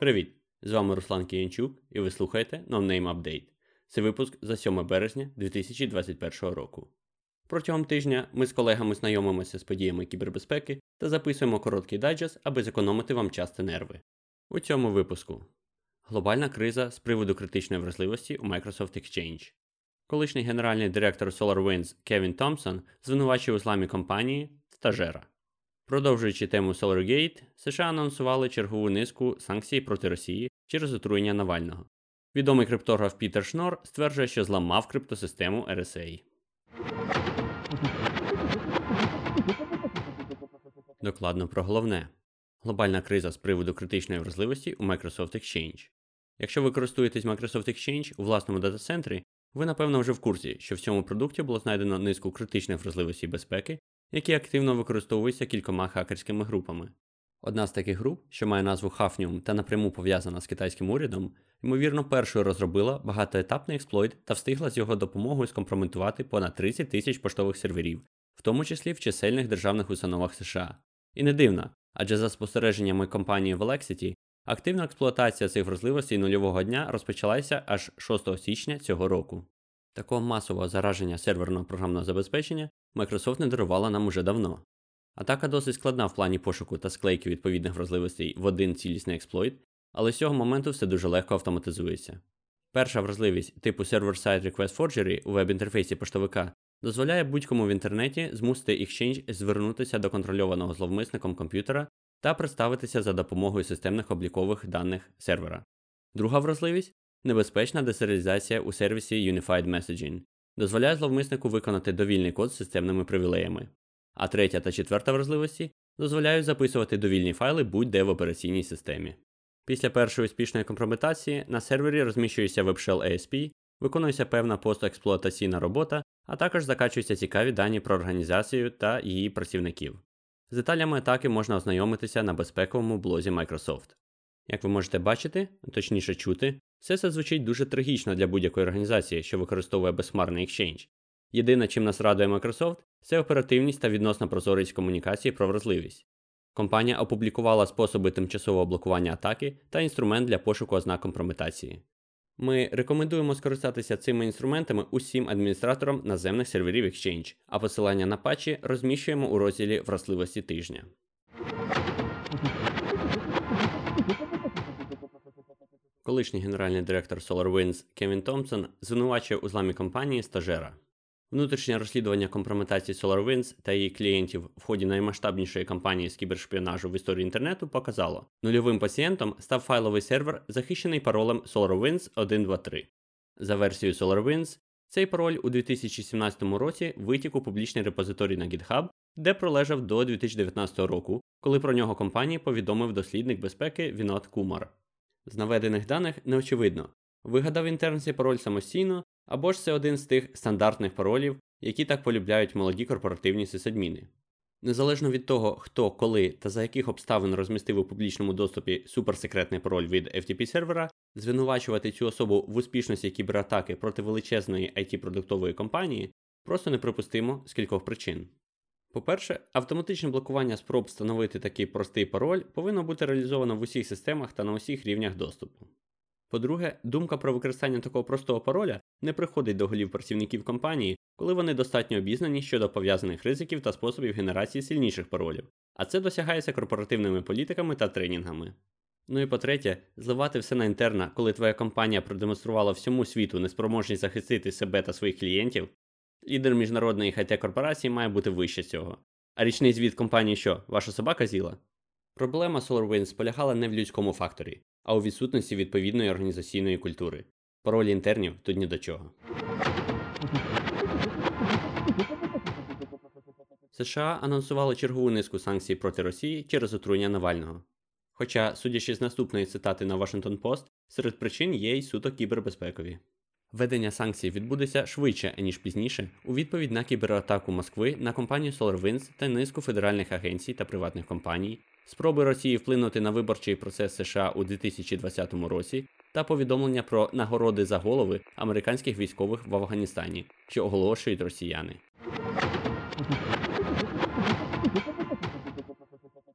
Привіт! З вами Руслан Киянчук і ви слухаєте NoName Update. Це випуск за 7 березня 2021 року. Протягом тижня ми з колегами знайомимося з подіями кібербезпеки та записуємо короткий дайджест, аби зекономити вам час та нерви. У цьому випуску глобальна криза з приводу критичної вразливості у Microsoft Exchange. Колишній генеральний директор SolarWinds Кевін Томпсон звинувачив у зламі компанії стажера. Продовжуючи тему SolarGate, США анонсували чергову низку санкцій проти Росії через отруєння Навального. Відомий криптограф Пітер Шнор стверджує, що зламав криптосистему RSA. Докладно про головне. Глобальна криза з приводу критичної вразливості у Microsoft Exchange. Якщо ви користуєтесь Microsoft Exchange у власному дата-центрі, ви напевно вже в курсі, що в цьому продукті було знайдено низку критичних вразливостей безпеки, які активно використовуються кількома хакерськими групами. Одна з таких груп, що має назву Hafnium та напряму пов'язана з китайським урядом, ймовірно, першою розробила багатоетапний експлойт та встигла з його допомогою скомпрометувати понад 30 тисяч поштових серверів, в тому числі в чисельних державних установах США. І не дивно, адже за спостереженнями компанії Velexity, активна експлуатація цих вразливостей нульового дня розпочалася аж 6 січня цього року. Такого масового зараження серверного програмного забезпечення Microsoft не дарувала нам уже давно. Атака досить складна в плані пошуку та склейки відповідних вразливостей в один цілісний експлойт, але з цього моменту все дуже легко автоматизується. Перша вразливість типу Server-Side Request Forgery у веб-інтерфейсі поштовика дозволяє будь-кому в інтернеті змусити Exchange звернутися до контрольованого зловмисником комп'ютера та представитися за допомогою системних облікових даних сервера. Друга вразливість небезпечна десеріалізація у сервісі Unified Messaging, дозволяє зловмиснику виконати довільний код з системними привілеями. А третя та четверта вразливості дозволяють записувати довільні файли будь-де в операційній системі. Після першої успішної компрометації на сервері розміщується WebShell ASP, виконується певна постексплуатаційна робота, а також закачуються цікаві дані про організацію та її працівників. З деталями атаки можна ознайомитися на безпековому блозі Microsoft. Як ви можете бачити, точніше чути, все це звучить дуже трагічно для будь-якої організації, що використовує безхмарний Exchange. Єдине, чим нас радує Microsoft, це оперативність та відносна прозорість комунікації про вразливість. Компанія опублікувала способи тимчасового блокування атаки та інструмент для пошуку ознак компрометації. Ми рекомендуємо скористатися цими інструментами усім адміністраторам наземних серверів Exchange, а посилання на патчі розміщуємо у розділі вразливості тижня. Колишній генеральний директор SolarWinds Кевін Томпсон звинувачує у зламі компанії стажера. Внутрішнє розслідування компрометації SolarWinds та її клієнтів в ході наймасштабнішої кампанії з кібершпіонажу в історії інтернету показало, нульовим пацієнтом став файловий сервер, захищений паролем SolarWinds 123. За версією SolarWinds, цей пароль у 2017 році витік у публічний репозиторій на GitHub, де пролежав до 2019 року, коли про нього компанії повідомив дослідник безпеки Вінод Кумар. З наведених даних неочевидно, вигадав інтерн пароль самостійно, або ж це один з тих стандартних паролів, які так полюбляють молоді корпоративні сисадміни. Незалежно від того, хто, коли та за яких обставин розмістив у публічному доступі суперсекретний пароль від FTP сервера, звинувачувати цю особу в успішності кібератаки проти величезної it продуктової компанії просто неприпустимо з кількох причин. По-перше, автоматичне блокування спроб встановити такий простий пароль повинно бути реалізовано в усіх системах та на усіх рівнях доступу. По-друге, думка про використання такого простого пароля не приходить до голів працівників компанії, коли вони достатньо обізнані щодо пов'язаних ризиків та способів генерації сильніших паролів, а це досягається корпоративними політиками та тренінгами. Ну і по-третє, зливати все на інтерна, коли твоя компанія продемонструвала всьому світу неспроможність захистити себе та своїх клієнтів, лідер міжнародної хай корпорації має бути вище цього. А річний звіт компанії що, ваша собака з'їла? Проблема SolarWinds полягала не в людському факторі, а у відсутності відповідної організаційної культури. Паролі інтернів тут ні до чого. США анонсували чергову низку санкцій проти Росії через отруєння Навального. Хоча, судячи з наступної цитати на Washington Post, серед причин є й суто кібербезпекові. Введення санкцій відбудеться швидше, ніж пізніше, у відповідь на кібератаку Москви на компанію SolarWinds та низку федеральних агенцій та приватних компаній, спроби Росії вплинути на виборчий процес США у 2020 році та повідомлення про нагороди за голови американських військових в Афганістані, що оголошують росіяни.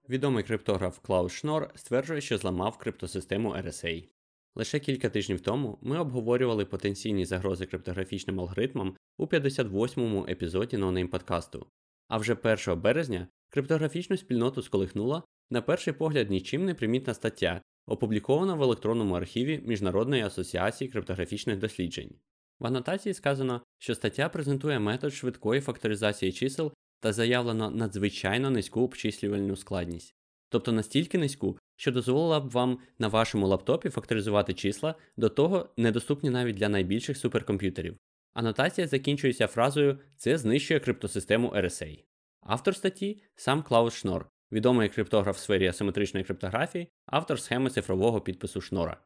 Відомий криптограф Клаус Шнор стверджує, що зламав криптосистему RSA. Лише кілька тижнів тому ми обговорювали потенційні загрози криптографічним алгоритмам у 58-му епізоді NoName подкасту. А вже 1 березня криптографічну спільноту сколихнула, на перший погляд, нічим не примітна стаття, опублікована в електронному архіві Міжнародної асоціації криптографічних досліджень. В анотації сказано, що стаття презентує метод швидкої факторизації чисел та заявлено надзвичайно низьку обчислювальну складність, тобто настільки низьку, що дозволила б вам на вашому лаптопі факторизувати числа, до того недоступні навіть для найбільших суперкомп'ютерів. Анотація закінчується фразою Це знищує криптосистему RSA. Автор статті сам Клаус Шнор, відомий криптограф в сфері асиметричної криптографії, автор схеми цифрового підпису Шнора.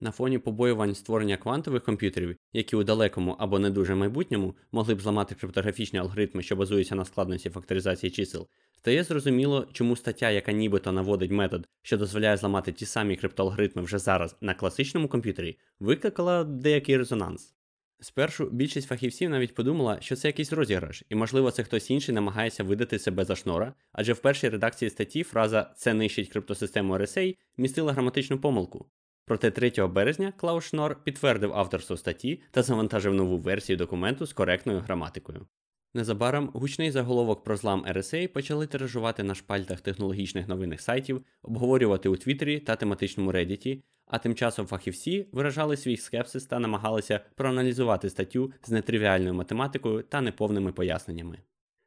На фоні побоювань створення квантових комп'ютерів, які у далекому або не дуже майбутньому могли б зламати криптографічні алгоритми, що базуються на складності факторизації чисел, стає зрозуміло, чому стаття, яка нібито наводить метод, що дозволяє зламати ті самі криптоалгоритми вже зараз на класичному комп'ютері, викликала деякий резонанс. Спершу більшість фахівців навіть подумала, що це якийсь розіграш, і, можливо, це хтось інший намагається видати себе за шнора, адже в першій редакції статті фраза Це нищить криптосистему RSA містила граматичну помилку. Проте 3 березня Клаус Шнор підтвердив авторство статті та завантажив нову версію документу з коректною граматикою. Незабаром гучний заголовок про злам RSA почали тиражувати на шпальтах технологічних новинних сайтів, обговорювати у Твіттері та тематичному Reddit, а тим часом фахівці виражали свій скепсис та намагалися проаналізувати статтю з нетривіальною математикою та неповними поясненнями.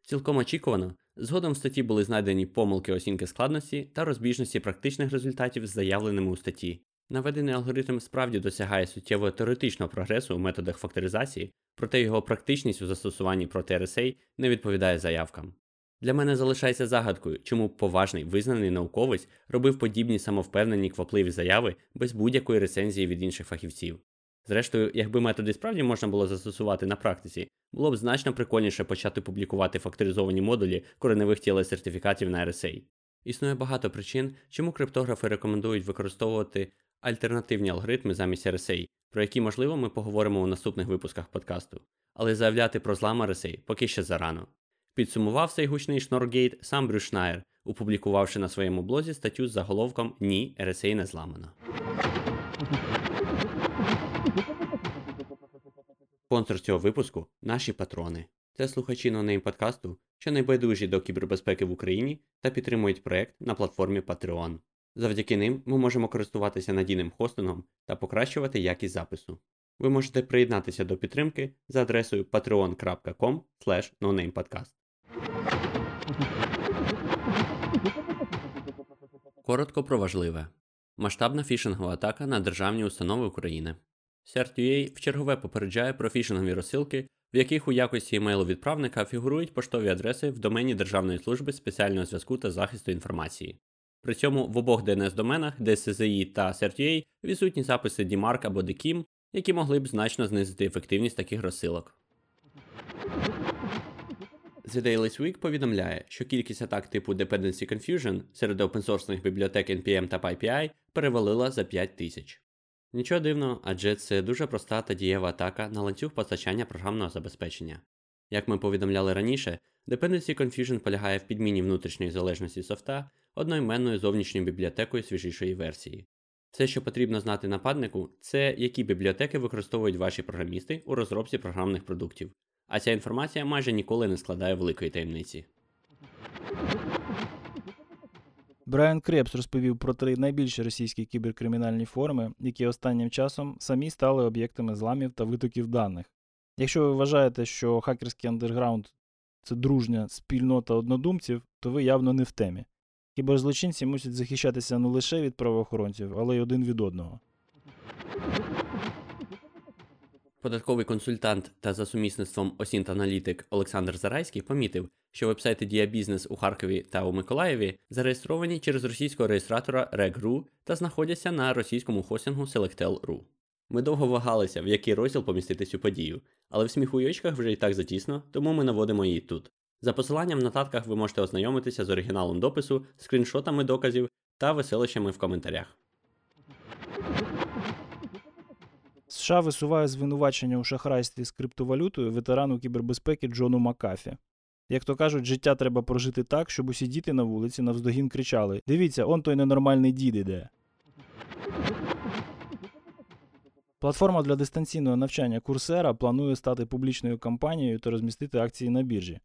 Цілком очікувано, згодом в статті були знайдені помилки оцінки складності та розбіжності практичних результатів з заявленими у статті. Наведений алгоритм справді досягає суттєвого теоретичного прогресу у методах факторизації, проте його практичність у застосуванні проти RSA не відповідає заявкам. Для мене залишається загадкою, чому поважний визнаний науковець робив подібні самовпевнені квапливі заяви без будь-якої рецензії від інших фахівців. Зрештою, якби методи справді можна було застосувати на практиці, було б значно прикольніше почати публікувати факторизовані модулі кореневих тілесертифікатів на RSA. Існує багато причин, чому криптографи рекомендують використовувати альтернативні алгоритми замість RSA, про які, можливо, ми поговоримо у наступних випусках подкасту, але заявляти про злам RSA поки ще зарано. Підсумував цей гучний шноргейт сам Брюшнайер, опублікувавши на своєму блозі статтю з заголовком Ні, RSA не зламано. Спонсор цього випуску наші патрони. Це слухачі нонейм подкасту, що найбайдужі до кібербезпеки в Україні та підтримують проект на платформі Patreon. Завдяки ним ми можемо користуватися надійним хостингом та покращувати якість запису. Ви можете приєднатися до підтримки за адресою patreon.com. Коротко про важливе. Масштабна фішингова атака на державні установи України. CERT.ua в чергове попереджає про фішингові розсилки, в яких у якості емейлу-відправника фігурують поштові адреси в домені Державної служби спеціального зв'язку та захисту інформації. При цьому в обох DNS-доменах DSSI та CERT.ua відсутні записи DMARC або DKIM, які могли б значно знизити ефективність таких розсилок. The Daily Week повідомляє, що кількість атак типу Dependency Confusion серед опенсорсних бібліотек NPM та PyPI перевалила за 5 тисяч. Нічого дивного, адже це дуже проста та дієва атака на ланцюг постачання програмного забезпечення. Як ми повідомляли раніше, Dependency Confusion полягає в підміні внутрішньої залежності софта одноіменною зовнішньою бібліотекою свіжішої версії. Все, що потрібно знати нападнику, це які бібліотеки використовують ваші програмісти у розробці програмних продуктів, а ця інформація майже ніколи не складає великої таємниці. Брайан Крепс розповів про три найбільші російські кіберкримінальні форуми, які останнім часом самі стали об'єктами зламів та витоків даних. Якщо ви вважаєте, що хакерський андерграунд це дружня спільнота однодумців, то ви явно не в темі. Кіберзлочинці мусять захищатися не лише від правоохоронців, але й один від одного. Податковий консультант та за сумісництвом осінт-аналітик Олександр Зарайський помітив, що вебсайти ДіяБізнес у Харкові та у Миколаєві зареєстровані через російського реєстратора Reg.ru та знаходяться на російському хостингу Selectel.ru. Ми довго вагалися, в який розділ помістити цю подію, але в сміхуйочках вже і так затісно, тому ми наводимо її тут. За посиланням в нотатках ви можете ознайомитися з оригіналом допису, скріншотами доказів та веселищами в коментарях. США висуває звинувачення у шахрайстві з криптовалютою ветерану кібербезпеки Джону Макафі. Як то кажуть, життя треба прожити так, щоб усі діти на вулиці навздогін кричали: Дивіться, он той ненормальний дід іде. Платформа для дистанційного навчання Курсера планує стати публічною компанією та розмістити акції на біржі.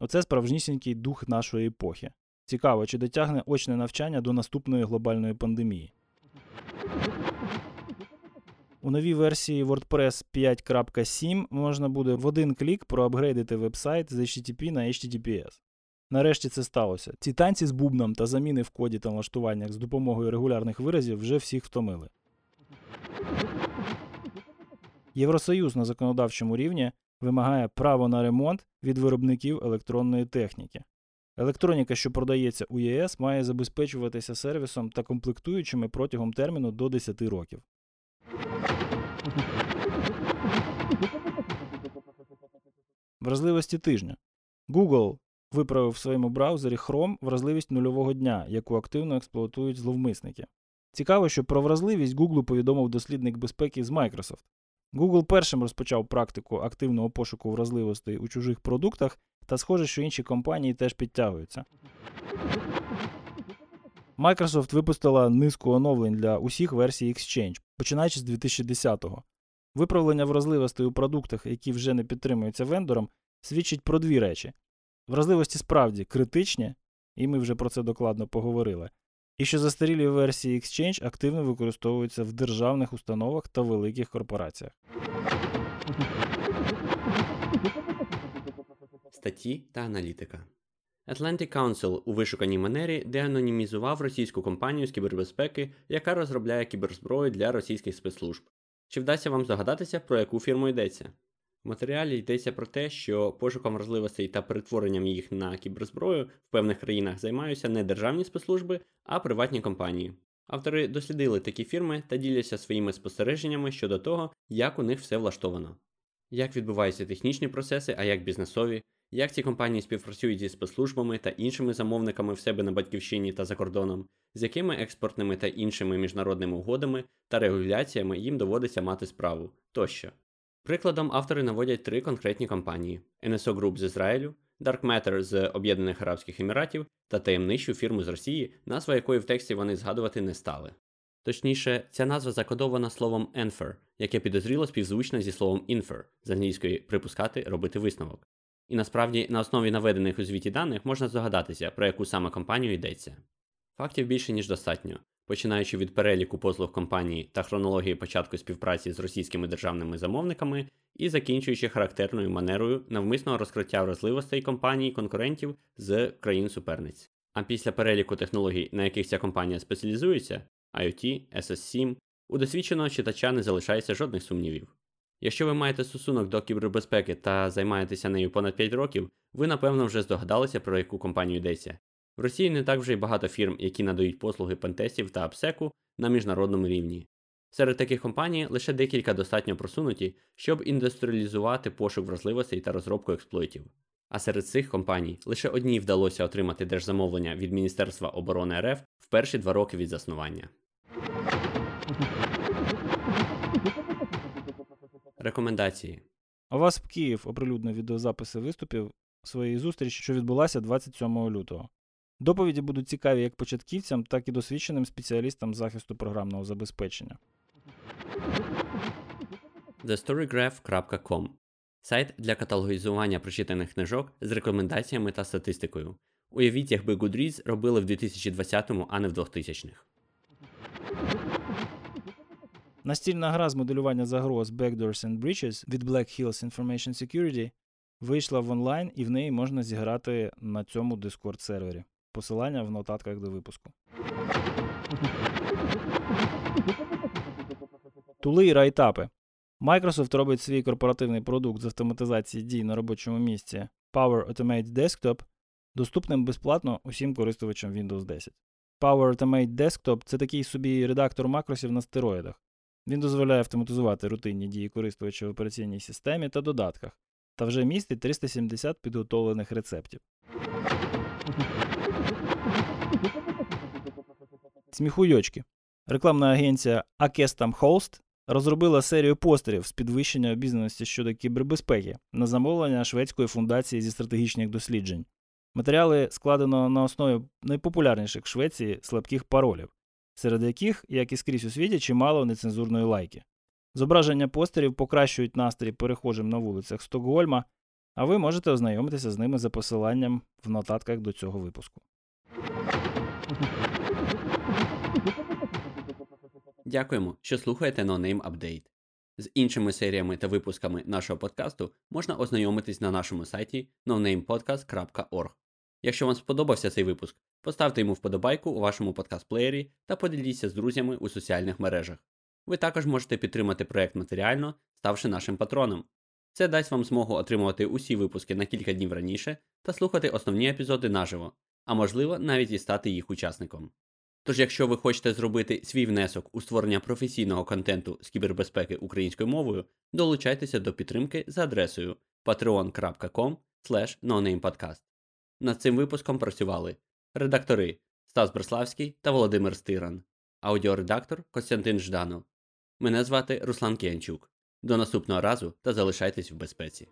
Оце справжнісінький дух нашої епохи. Цікаво, чи дотягне очне навчання до наступної глобальної пандемії. У новій версії WordPress 5.7 можна буде в один клік проапгрейдити вебсайт з HTTP на HTTPS. Нарешті це сталося. Ці танці з бубном та заміни в коді та налаштуваннях з допомогою регулярних виразів вже всіх втомили. Євросоюз на законодавчому рівні вимагає право на ремонт від виробників електронної техніки. Електроніка, що продається у ЄС, має забезпечуватися сервісом та комплектуючими протягом терміну до 10 років. Вразливості тижня. Google виправив в своєму браузері Chrome вразливість нульового дня, яку активно експлуатують зловмисники. Цікаво, що про вразливість Google повідомив дослідник безпеки з Microsoft. Google першим розпочав практику активного пошуку вразливостей у чужих продуктах, та схоже, що інші компанії теж підтягуються. Microsoft випустила низку оновлень для усіх версій Exchange, починаючи з 2010-го. Виправлення вразливостей у продуктах, які вже не підтримуються вендором, свідчить про дві речі. Вразливості справді критичні, і ми вже про це докладно поговорили, і що застарілі версії Exchange активно використовуються в державних установах та великих корпораціях. Статті та аналітика. Atlantic Council у вишуканій манері деанонімізував російську компанію з кібербезпеки, яка розробляє кіберзброю для російських спецслужб. Чи вдасться вам здогадатися, про яку фірму йдеться? В матеріалі йдеться про те, що пошуком вразливостей та перетворенням їх на кіберзброю в певних країнах займаються не державні спецслужби, а приватні компанії. Автори дослідили такі фірми та діляться своїми спостереженнями щодо того, як у них все влаштовано. Як відбуваються технічні процеси, а як бізнесові, як ці компанії співпрацюють зі спецслужбами та іншими замовниками в себе на батьківщині та за кордоном, з якими експортними та іншими міжнародними угодами та регуляціями їм доводиться мати справу тощо. Прикладом автори наводять три конкретні компанії: NSO Group з Ізраїлю, Dark Matter з Об'єднаних Арабських Еміратів та таємничу фірму з Росії, назва якої в тексті вони згадувати не стали. Точніше, ця назва закодована словом Enfer, яке підозріло співзвучне зі словом infer, з англійської припускати, робити висновок. І насправді на основі наведених у звіті даних можна здогадатися, про яку саме компанію йдеться. Фактів більше, ніж достатньо. Починаючи від переліку послуг компанії та хронології початку співпраці з російськими державними замовниками і закінчуючи характерною манерою навмисного розкриття вразливостей компаній конкурентів з країн-суперниць. А після переліку технологій, на яких ця компанія спеціалізується, IoT, SS7, у досвідченого читача не залишається жодних сумнівів. Якщо ви маєте стосунок до кібербезпеки та займаєтеся нею понад 5 років, ви напевно вже здогадалися, про яку компанію йдеться. В Росії не так вже й багато фірм, які надають послуги пентестів та апсеку на міжнародному рівні. Серед таких компаній лише декілька достатньо просунуті, щоб індустріалізувати пошук вразливостей та розробку експлойтів. А серед цих компаній лише одній вдалося отримати держзамовлення від Міністерства оборони РФ в перші два роки від заснування. Рекомендації ОВАСП Київ оприлюднив відеозаписи виступів своєї зустрічі, що відбулася 27 лютого. Доповіді будуть цікаві як початківцям, так і досвідченим спеціалістам захисту програмного забезпечення. TheStorygraph.com сайт для каталогізування прочитаних книжок з рекомендаціями та статистикою. Уявіть, якби Goodreads робили в 2020-му, а не в 2000-х. Настільна гра з моделювання загроз Backdoors and Breaches від Black Hills Information Security вийшла в онлайн і в неї можна зіграти на цьому Discord сервері. Посилання в нотатках до випуску. Тули і райтапи. Microsoft робить свій корпоративний продукт з автоматизації дій на робочому місці Power Automate Desktop доступним безплатно усім користувачам Windows 10. Power Automate Desktop це такий собі редактор макросів на стероїдах. Він дозволяє автоматизувати рутинні дії користувача в операційній системі та додатках, та вже містить 370 підготовлених рецептів. Сміхуйочки. Рекламна агенція Акестам Холст розробила серію постерів з підвищення обізнаності щодо кібербезпеки на замовлення шведської фундації зі стратегічних досліджень. Матеріали складено на основі найпопулярніших в Швеції слабких паролів, серед яких, як і скрізь у світі, чимало нецензурної лайки. Зображення постерів покращують настрій перехожим на вулицях Стокгольма, а ви можете ознайомитися з ними за посиланням в нотатках до цього випуску. Дякуємо, що слухаєте No Name Update. З іншими серіями та випусками нашого подкасту можна ознайомитись на нашому сайті nonamepodcast.org. Якщо вам сподобався цей випуск, поставте йому вподобайку у вашому подкаст-плеєрі та поділіться з друзями у соціальних мережах. Ви також можете підтримати проект матеріально, ставши нашим патроном. Це дасть вам змогу отримувати усі випуски на кілька днів раніше та слухати основні епізоди наживо, а можливо навіть і стати їх учасником. Тож, якщо ви хочете зробити свій внесок у створення професійного контенту з кібербезпеки українською мовою, долучайтеся до підтримки за адресою patreon.com. Над цим випуском працювали редактори Стас Бреславський та Володимир Стиран, аудіоредактор Костянтин Жданов. Мене звати Руслан Кіянчук. До наступного разу та залишайтесь в безпеці.